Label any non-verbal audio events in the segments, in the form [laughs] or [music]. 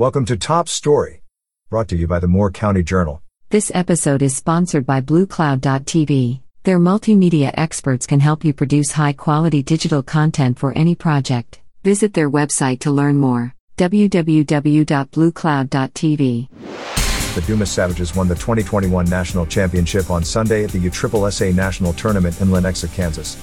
Welcome to Top Story, brought to you by the Moore County Journal. This episode is sponsored by BlueCloud.tv. Their multimedia experts can help you produce high quality digital content for any project. Visit their website to learn more www.bluecloud.tv. The Dumas Savages won the 2021 National Championship on Sunday at the USSSA National Tournament in Lenexa, Kansas.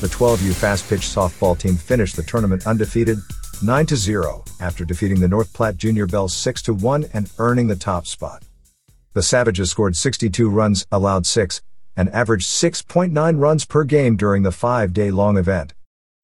The 12U fast pitch softball team finished the tournament undefeated, 9 0, after defeating the North Platte Junior Belles 6 1 and earning the top spot. The Savages scored 62 runs, allowed 6, and averaged 6.9 runs per game during the five day long event.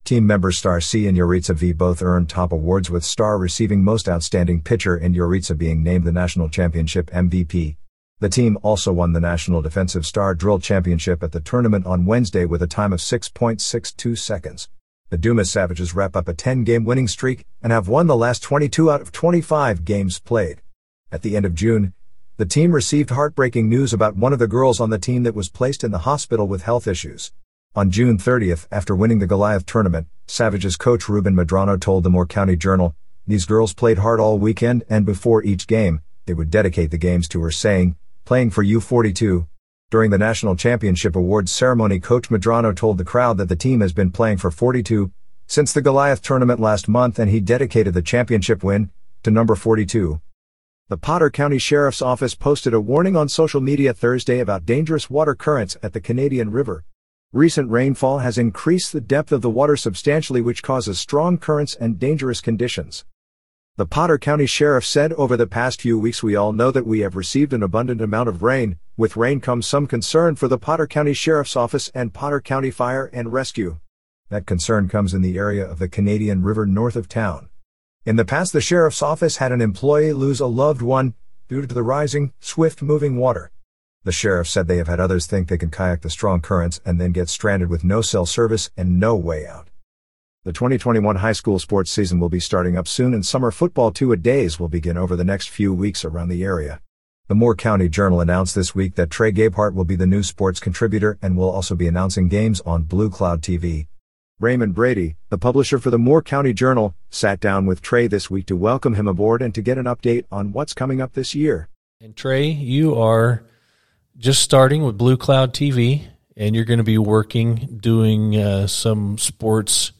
Team members Star C and Yuritsa V both earned top awards with Star receiving Most Outstanding Pitcher and Yuritsa being named the National Championship MVP. The team also won the National Defensive Star Drill Championship at the tournament on Wednesday with a time of 6.62 seconds. The Dumas Savages wrap up a 10 game winning streak and have won the last 22 out of 25 games played. At the end of June, the team received heartbreaking news about one of the girls on the team that was placed in the hospital with health issues. On June 30th, after winning the Goliath tournament, Savages coach Ruben Medrano told the Moore County Journal, These girls played hard all weekend and before each game, they would dedicate the games to her saying, playing for U42. During the National Championship Awards ceremony, Coach Medrano told the crowd that the team has been playing for 42 since the Goliath tournament last month and he dedicated the championship win to number 42. The Potter County Sheriff's Office posted a warning on social media Thursday about dangerous water currents at the Canadian River. Recent rainfall has increased the depth of the water substantially, which causes strong currents and dangerous conditions. The Potter County Sheriff said over the past few weeks, we all know that we have received an abundant amount of rain. With rain comes some concern for the Potter County Sheriff's Office and Potter County Fire and Rescue. That concern comes in the area of the Canadian River north of town. In the past, the Sheriff's Office had an employee lose a loved one due to the rising, swift moving water. The sheriff said they have had others think they can kayak the strong currents and then get stranded with no cell service and no way out. The 2021 high school sports season will be starting up soon and summer football two-a-days will begin over the next few weeks around the area. The Moore County Journal announced this week that Trey Gabehart will be the new sports contributor and will also be announcing games on Blue Cloud TV. Raymond Brady, the publisher for the Moore County Journal, sat down with Trey this week to welcome him aboard and to get an update on what's coming up this year. And Trey, you are just starting with Blue Cloud TV, and you're going to be working doing uh, some sports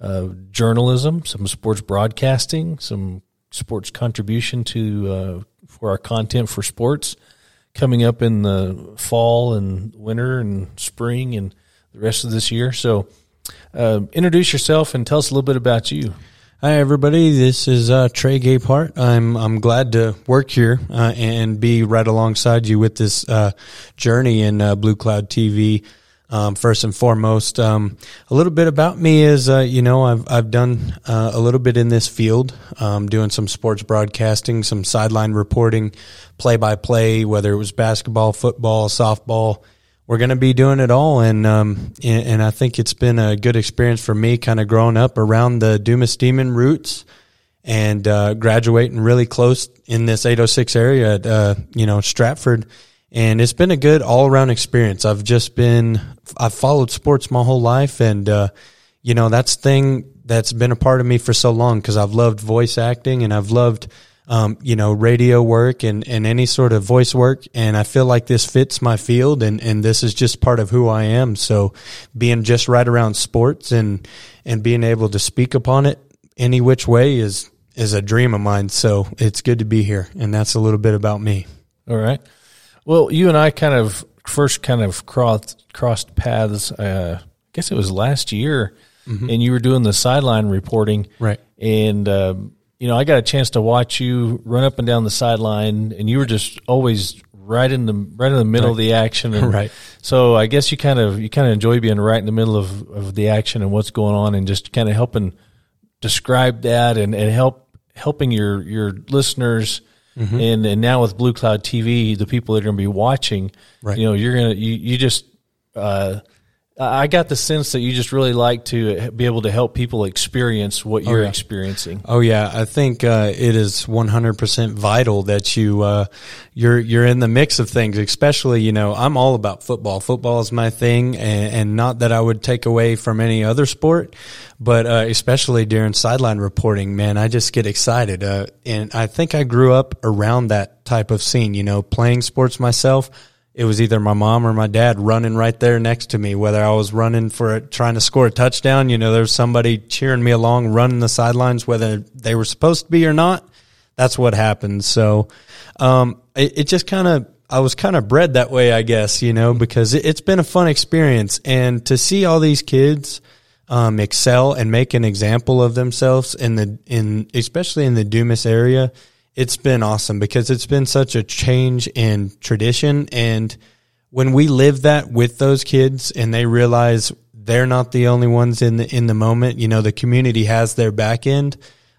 uh, journalism, some sports broadcasting, some sports contribution to uh, for our content for sports coming up in the fall and winter and spring and the rest of this year. So, uh, introduce yourself and tell us a little bit about you. Hi, everybody. This is uh, Trey Gapehart. I'm I'm glad to work here uh, and be right alongside you with this uh, journey in uh, Blue Cloud TV. Um, first and foremost, um, a little bit about me is uh, you know I've I've done uh, a little bit in this field, um, doing some sports broadcasting, some sideline reporting, play by play, whether it was basketball, football, softball we're going to be doing it all. And, um, and, and, I think it's been a good experience for me kind of growing up around the Dumas Demon roots and, uh, graduating really close in this 806 area at, uh, you know, Stratford. And it's been a good all around experience. I've just been, I've followed sports my whole life. And, uh, you know, that's thing that's been a part of me for so long because I've loved voice acting and I've loved, um, you know, radio work and, and any sort of voice work. And I feel like this fits my field and, and this is just part of who I am. So being just right around sports and, and being able to speak upon it any which way is, is a dream of mine. So it's good to be here. And that's a little bit about me. All right. Well, you and I kind of first kind of crossed, crossed paths. Uh, I guess it was last year mm-hmm. and you were doing the sideline reporting. Right. And, um, you know, I got a chance to watch you run up and down the sideline, and you were just always right in the right in the middle right. of the action. And [laughs] right. So I guess you kind of you kind of enjoy being right in the middle of, of the action and what's going on, and just kind of helping describe that and, and help helping your your listeners. Mm-hmm. And and now with Blue Cloud TV, the people that are going to be watching, right. you know, you're gonna you you just uh, I got the sense that you just really like to be able to help people experience what you're yeah. experiencing. Oh yeah, I think uh, it is 100% vital that you uh, you're you're in the mix of things. Especially, you know, I'm all about football. Football is my thing, and, and not that I would take away from any other sport, but uh, especially during sideline reporting, man, I just get excited. Uh, and I think I grew up around that type of scene. You know, playing sports myself it was either my mom or my dad running right there next to me. Whether I was running for a, trying to score a touchdown, you know, there was somebody cheering me along, running the sidelines, whether they were supposed to be or not. That's what happened. So, um, it, it just kind of, I was kind of bred that way, I guess, you know, because it, has been a fun experience and to see all these kids, um, excel and make an example of themselves in the, in, especially in the Dumas area it's been awesome because it's been such a change in tradition. And when we live that with those kids and they realize they're not the only ones in the, in the moment, you know, the community has their back end.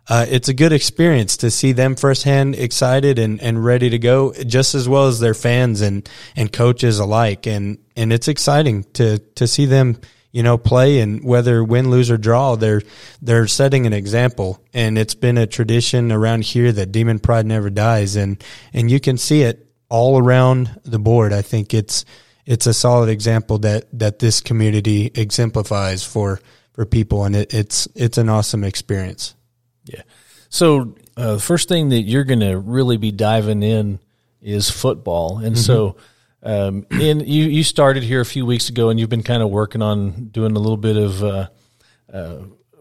Uh, it's a good experience to see them firsthand excited and, and ready to go just as well as their fans and, and coaches alike. And, and it's exciting to, to see them, you know, play and whether win, lose or draw, they're, they're setting an example. And it's been a tradition around here that demon pride never dies. And, and you can see it all around the board. I think it's, it's a solid example that, that this community exemplifies for, for people. And it, it's, it's an awesome experience. Yeah. So, uh, first thing that you're going to really be diving in is football. And mm-hmm. so, um, and you, you started here a few weeks ago, and you've been kind of working on doing a little bit of uh, uh,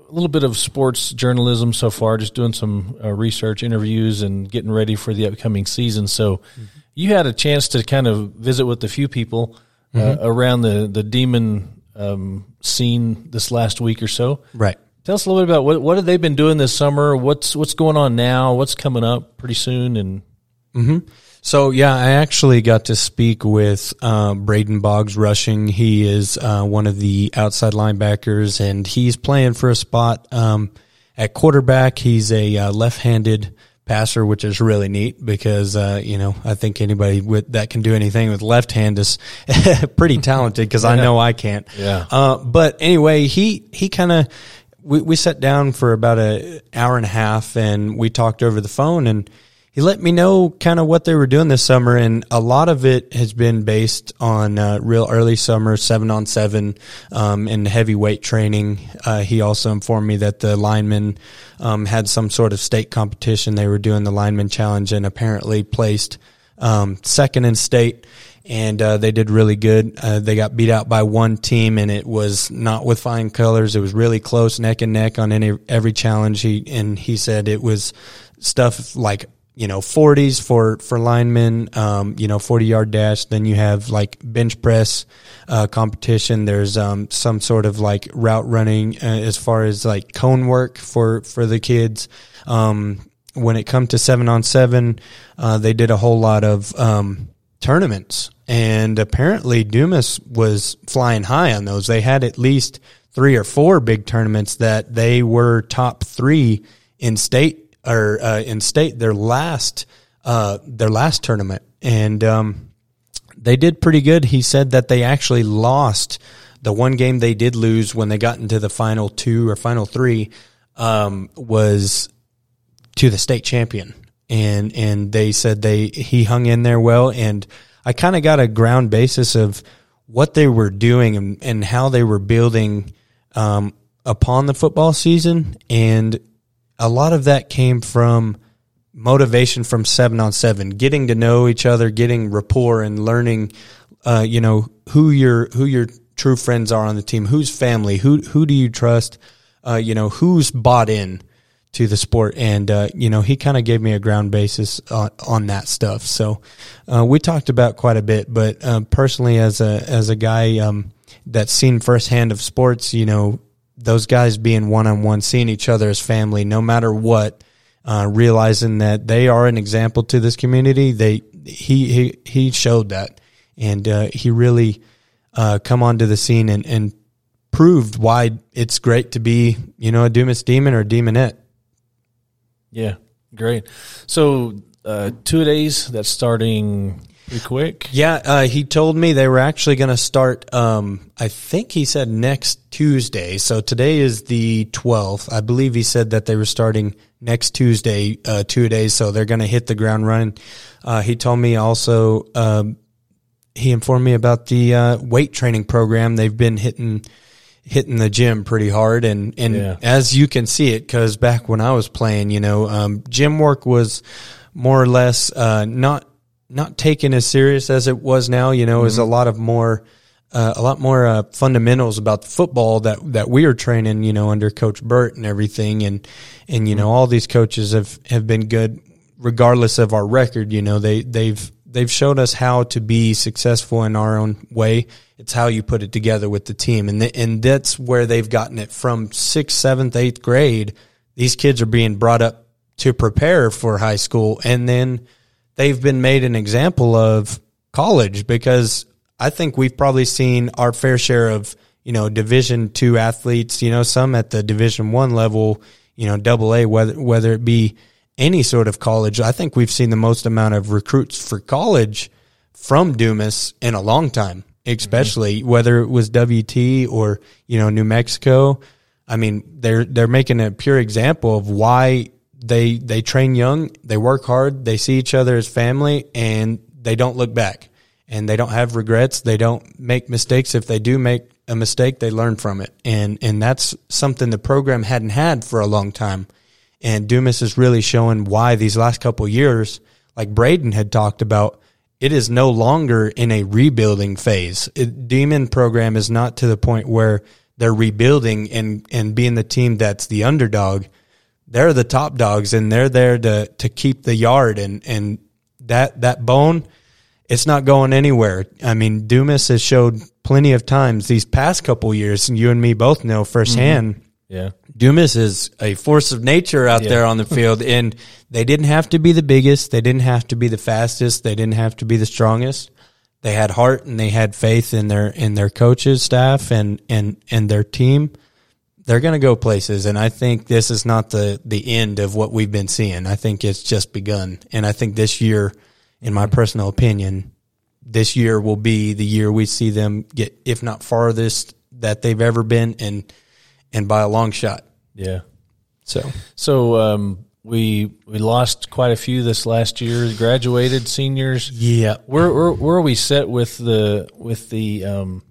a little bit of sports journalism so far, just doing some uh, research, interviews, and getting ready for the upcoming season. So, mm-hmm. you had a chance to kind of visit with a few people uh, mm-hmm. around the the demon um, scene this last week or so. Right. Tell us a little bit about what what have they been doing this summer? What's what's going on now? What's coming up pretty soon? And mm-hmm. So yeah, I actually got to speak with uh, Braden Boggs rushing. He is uh, one of the outside linebackers, and he's playing for a spot um, at quarterback. He's a uh, left-handed passer, which is really neat because uh, you know I think anybody with that can do anything with left hand is [laughs] pretty [laughs] talented because yeah. I know I can't. Yeah. Uh, but anyway, he he kind of we we sat down for about an hour and a half and we talked over the phone and he let me know kind of what they were doing this summer, and a lot of it has been based on uh, real early summer seven on seven um, and heavyweight training. Uh, he also informed me that the linemen um, had some sort of state competition. They were doing the lineman challenge and apparently placed um, second in state and uh, they did really good. Uh, they got beat out by one team, and it was not with fine colors. It was really close, neck and neck on any every challenge. He and he said it was stuff like you know, 40s for, for linemen, um, you know, 40 yard dash. Then you have like bench press, uh, competition. There's, um, some sort of like route running uh, as far as like cone work for, for the kids. Um, when it come to seven on seven, uh, they did a whole lot of, um, tournaments and apparently Dumas was flying high on those. They had at least three or four big tournaments that they were top three in state or uh, in state their last uh, their last tournament, and um, they did pretty good. He said that they actually lost the one game they did lose when they got into the final two or final three um, was to the state champion, and and they said they he hung in there well, and I kind of got a ground basis of what they were doing and, and how they were building um, upon the football season. And a lot of that came from motivation from seven on seven, getting to know each other, getting rapport, and learning, uh, you know, who your who your true friends are on the team, who's family, who who do you trust, uh, you know, who's bought in to the sport, and uh, you know, he kind of gave me a ground basis on, on that stuff. So uh, we talked about quite a bit, but uh, personally, as a as a guy um, that's seen firsthand of sports, you know, those guys being one on one, seeing each other as family, no matter what, uh, realizing that they are an example to this community. They he he he showed that, and uh, he really uh, come onto the scene and, and proved why it's great to be you know a Dumas demon or a demonette. Yeah, great. So uh, two days that's starting pretty quick. Yeah, uh, he told me they were actually going to start. Um, I think he said next Tuesday. So today is the 12th. I believe he said that they were starting next Tuesday, uh, two days. So they're going to hit the ground running. Uh, he told me also, um, he informed me about the uh, weight training program. They've been hitting hitting the gym pretty hard, and and Yeah. as you can see it, because back when I was playing, you know, um, gym work was more or less uh, not not taken as serious as it was now. You know, is a lot of more. Uh, a lot more uh, fundamentals about the football that, that we are training, you know, under Coach Burt and everything, and and you know all these coaches have, have been good, regardless of our record. You know, they they've they've showed us how to be successful in our own way. It's how you put it together with the team, and th- and that's where they've gotten it from sixth, seventh, eighth grade. These kids are being brought up to prepare for high school, and then they've been made an example of college because I think we've probably seen our fair share of you know Division two athletes. You know, some at the Division one level. You know, double A, whether whether it be any sort of college. I think we've seen the most amount of recruits for college from Dumas in a long time, especially mm-hmm. whether it was WT or you know New Mexico. I mean, they're they're making a pure example of why they they train young, they work hard, they see each other as family, and they don't look back, and they don't have regrets. They don't make mistakes. If they do make a mistake, they learn from it, and and that's something the program hadn't had for a long time. And Dumas is really showing why these last couple years, like Braden had talked about, it is no longer in a rebuilding phase. It, Demon program is not to the point where they're rebuilding and, and being the team that's the underdog. They're the top dogs and they're there to, to keep the yard and, and that, that bone, it's not going anywhere. I mean, Dumas has showed plenty of times these past couple years, and you and me both know firsthand. Mm-hmm. Yeah. Dumas is a force of nature out Yeah. there on the field, and they didn't have to be the biggest. They didn't have to be the fastest. They didn't have to be the strongest. They had heart and they had faith in their in their coaches, staff, and and and their team. They're going to go places, and I think this is not the the end of what we've been seeing. I think it's just begun, and I think this year, in my personal opinion, this year will be the year we see them get, if not farthest that they've ever been, and and by a long shot. Yeah. So So um, we we lost quite a few this last year. Graduated seniors. yeah, Where where, where are we set with the with the um,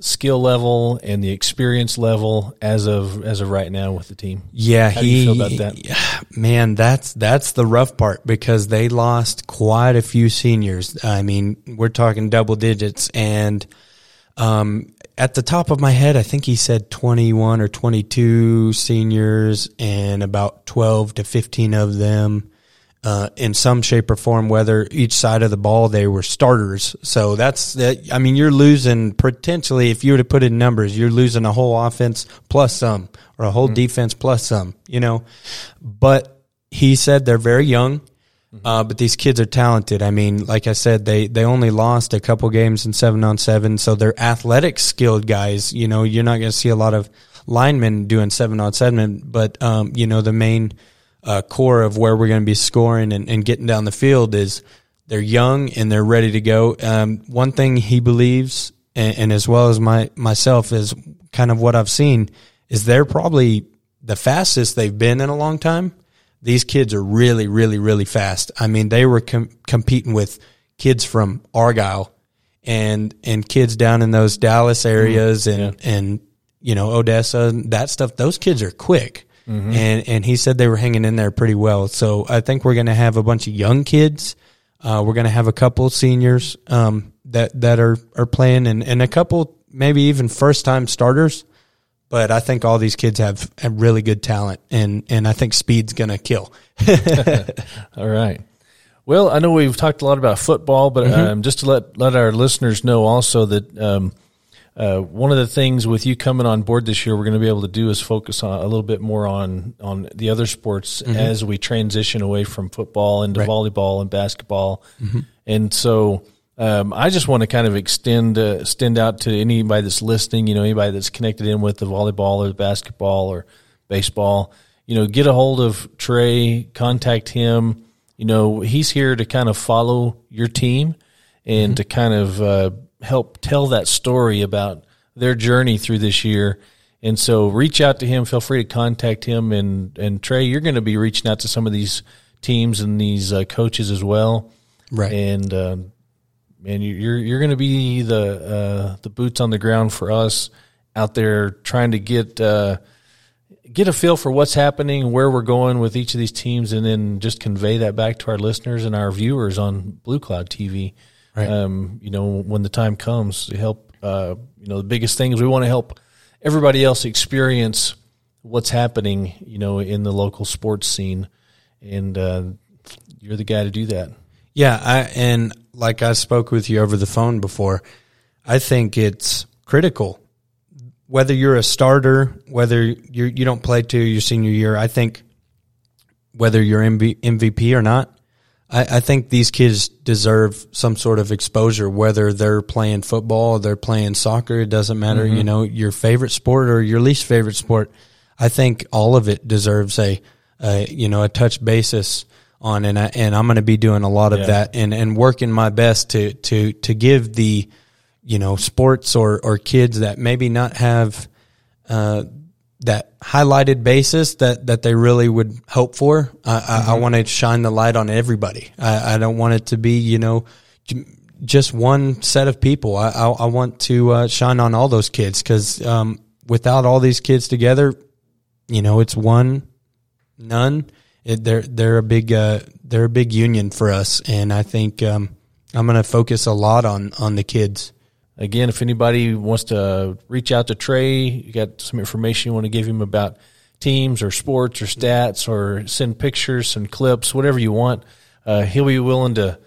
skill level and the experience level as of as of right now with the team? yeah. How do he, you feel about that? [sighs] man, that's that's the rough part because they lost quite a few seniors. I mean, we're talking double digits, and um, at the top of my head, I think he said twenty-one or twenty-two seniors, and about twelve to fifteen of them. Uh, in some shape or form, whether each side of the ball they were starters. So that's that. I mean, you're losing potentially if you were to put in numbers, you're losing a whole offense plus some, or a whole defense plus some. You know, but he said they're very young. Uh, but these kids are talented. I mean, like I said, they, they only lost a couple games in seven on seven, so they're athletic, skilled guys. You know, you're not going to see a lot of linemen doing seven on seven, but um, you know, the main uh, core of where we're going to be scoring and, and getting down the field is they're young and they're ready to go. Um, one thing he believes, and, and as well as my myself, is kind of what I've seen is they're probably the fastest they've been in a long time. These kids are really, really, really fast. I mean, they were com- competing with kids from Argyle and and kids down in those Dallas areas and and you know Odessa that stuff. Those kids are quick, and and he said they were hanging in there pretty well. So I think we're going to have a bunch of young kids. Uh, we're going to have a couple seniors um, that that are are playing, and and a couple maybe even first time starters. But I think all these kids have, have really good talent, and, and I think speed's going to kill. [laughs] [laughs] All right. Well, I know we've talked a lot about football, but Mm-hmm. um, just to let let our listeners know also that um, uh, one of the things with you coming on board this year, we're going to be able to do is focus on a little bit more on on the other sports as we transition away from football into Mm-hmm. Right. volleyball and basketball, and so. Um, I just want to kind of extend uh, extend out to anybody that's listening. You know, anybody that's connected in with the volleyball or the basketball or baseball. You know, get a hold of Trey, contact him. You know, he's here to kind of follow your team and to kind of uh, help tell that story about their journey through this year. And so reach out to him. Feel free to contact him. And, and Trey, you're going to be reaching out to some of these teams and these uh, coaches as well. Right. And, uh, and you're, you're going to be the, uh, the boots on the ground for us out there trying to get, uh, get a feel for what's happening, where we're going with each of these teams, and then just convey that back to our listeners and our viewers on Blue Cloud TV. Right. Um, you know, when the time comes to help, uh, you know, the biggest thing is we want to help everybody else experience what's happening, you know, in the local sports scene, and uh, you're the guy to do that. Yeah, I, and like I spoke with you over the phone before, I think it's critical whether you're a starter, whether you're, you don't play to your senior year. I think whether you're MVP or not, I, I, think these kids deserve some sort of exposure, whether they're playing football, or they're playing soccer. It doesn't matter. Mm-hmm. You know, your favorite sport or your least favorite sport. I think all of it deserves a, a you know, a touch basis on, and I, and I'm going to be doing a lot of yeah. that and, and working my best to, to, to give the, you know, sports or, or kids that maybe not have, uh, that highlighted basis that, that they really would hope for. I, mm-hmm. I, I mm-hmm. want to shine the light on everybody. I, I don't want it to be, you know, just one set of people. I, I, I want to uh, shine on all those kids because um, without all these kids together, you know, it's one, none. It, they're they're a big uh, they're a big union for us, and I think um, I'm going to focus a lot on on the kids. Again, if anybody wants to reach out to Trey, you got some information you want to give him about teams or sports or stats or send pictures and clips, whatever you want. Uh, he'll be willing to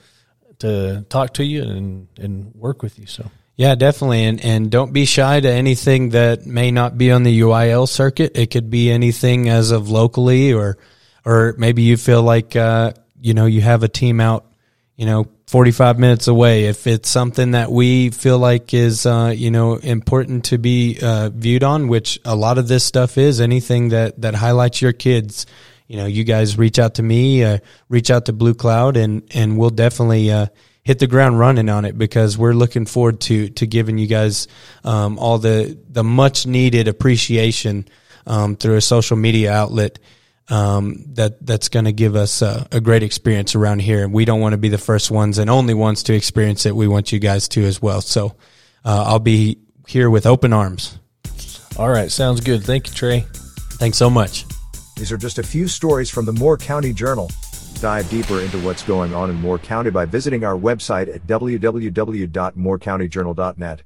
to talk to you and and work with you. So. Yeah, definitely, and and don't be shy to anything that may not be on the UIL circuit. It could be anything as of locally, or or maybe you feel like uh, you know you have a team out, you know, 45 minutes away. If it's something that we feel like is, uh, you know, important to be uh, viewed on, which a lot of this stuff is, anything that, that highlights your kids, you know, you guys reach out to me, uh, reach out to Blue Cloud, and, and we'll definitely uh, hit the ground running on it because we're looking forward to, to giving you guys um, all the, the much needed appreciation um, through a social media outlet um, that that's going to give us a, a, great experience around here. And we don't want to be the first ones and only ones to experience it. We want you guys to as well. So uh, I'll be here with open arms. All right, sounds good. Thank you, Trey. Thanks so much. These are just a few stories from the Moore County Journal. Dive deeper into what's going on in Moore County by visiting our website at www.moorecountyjournal.net.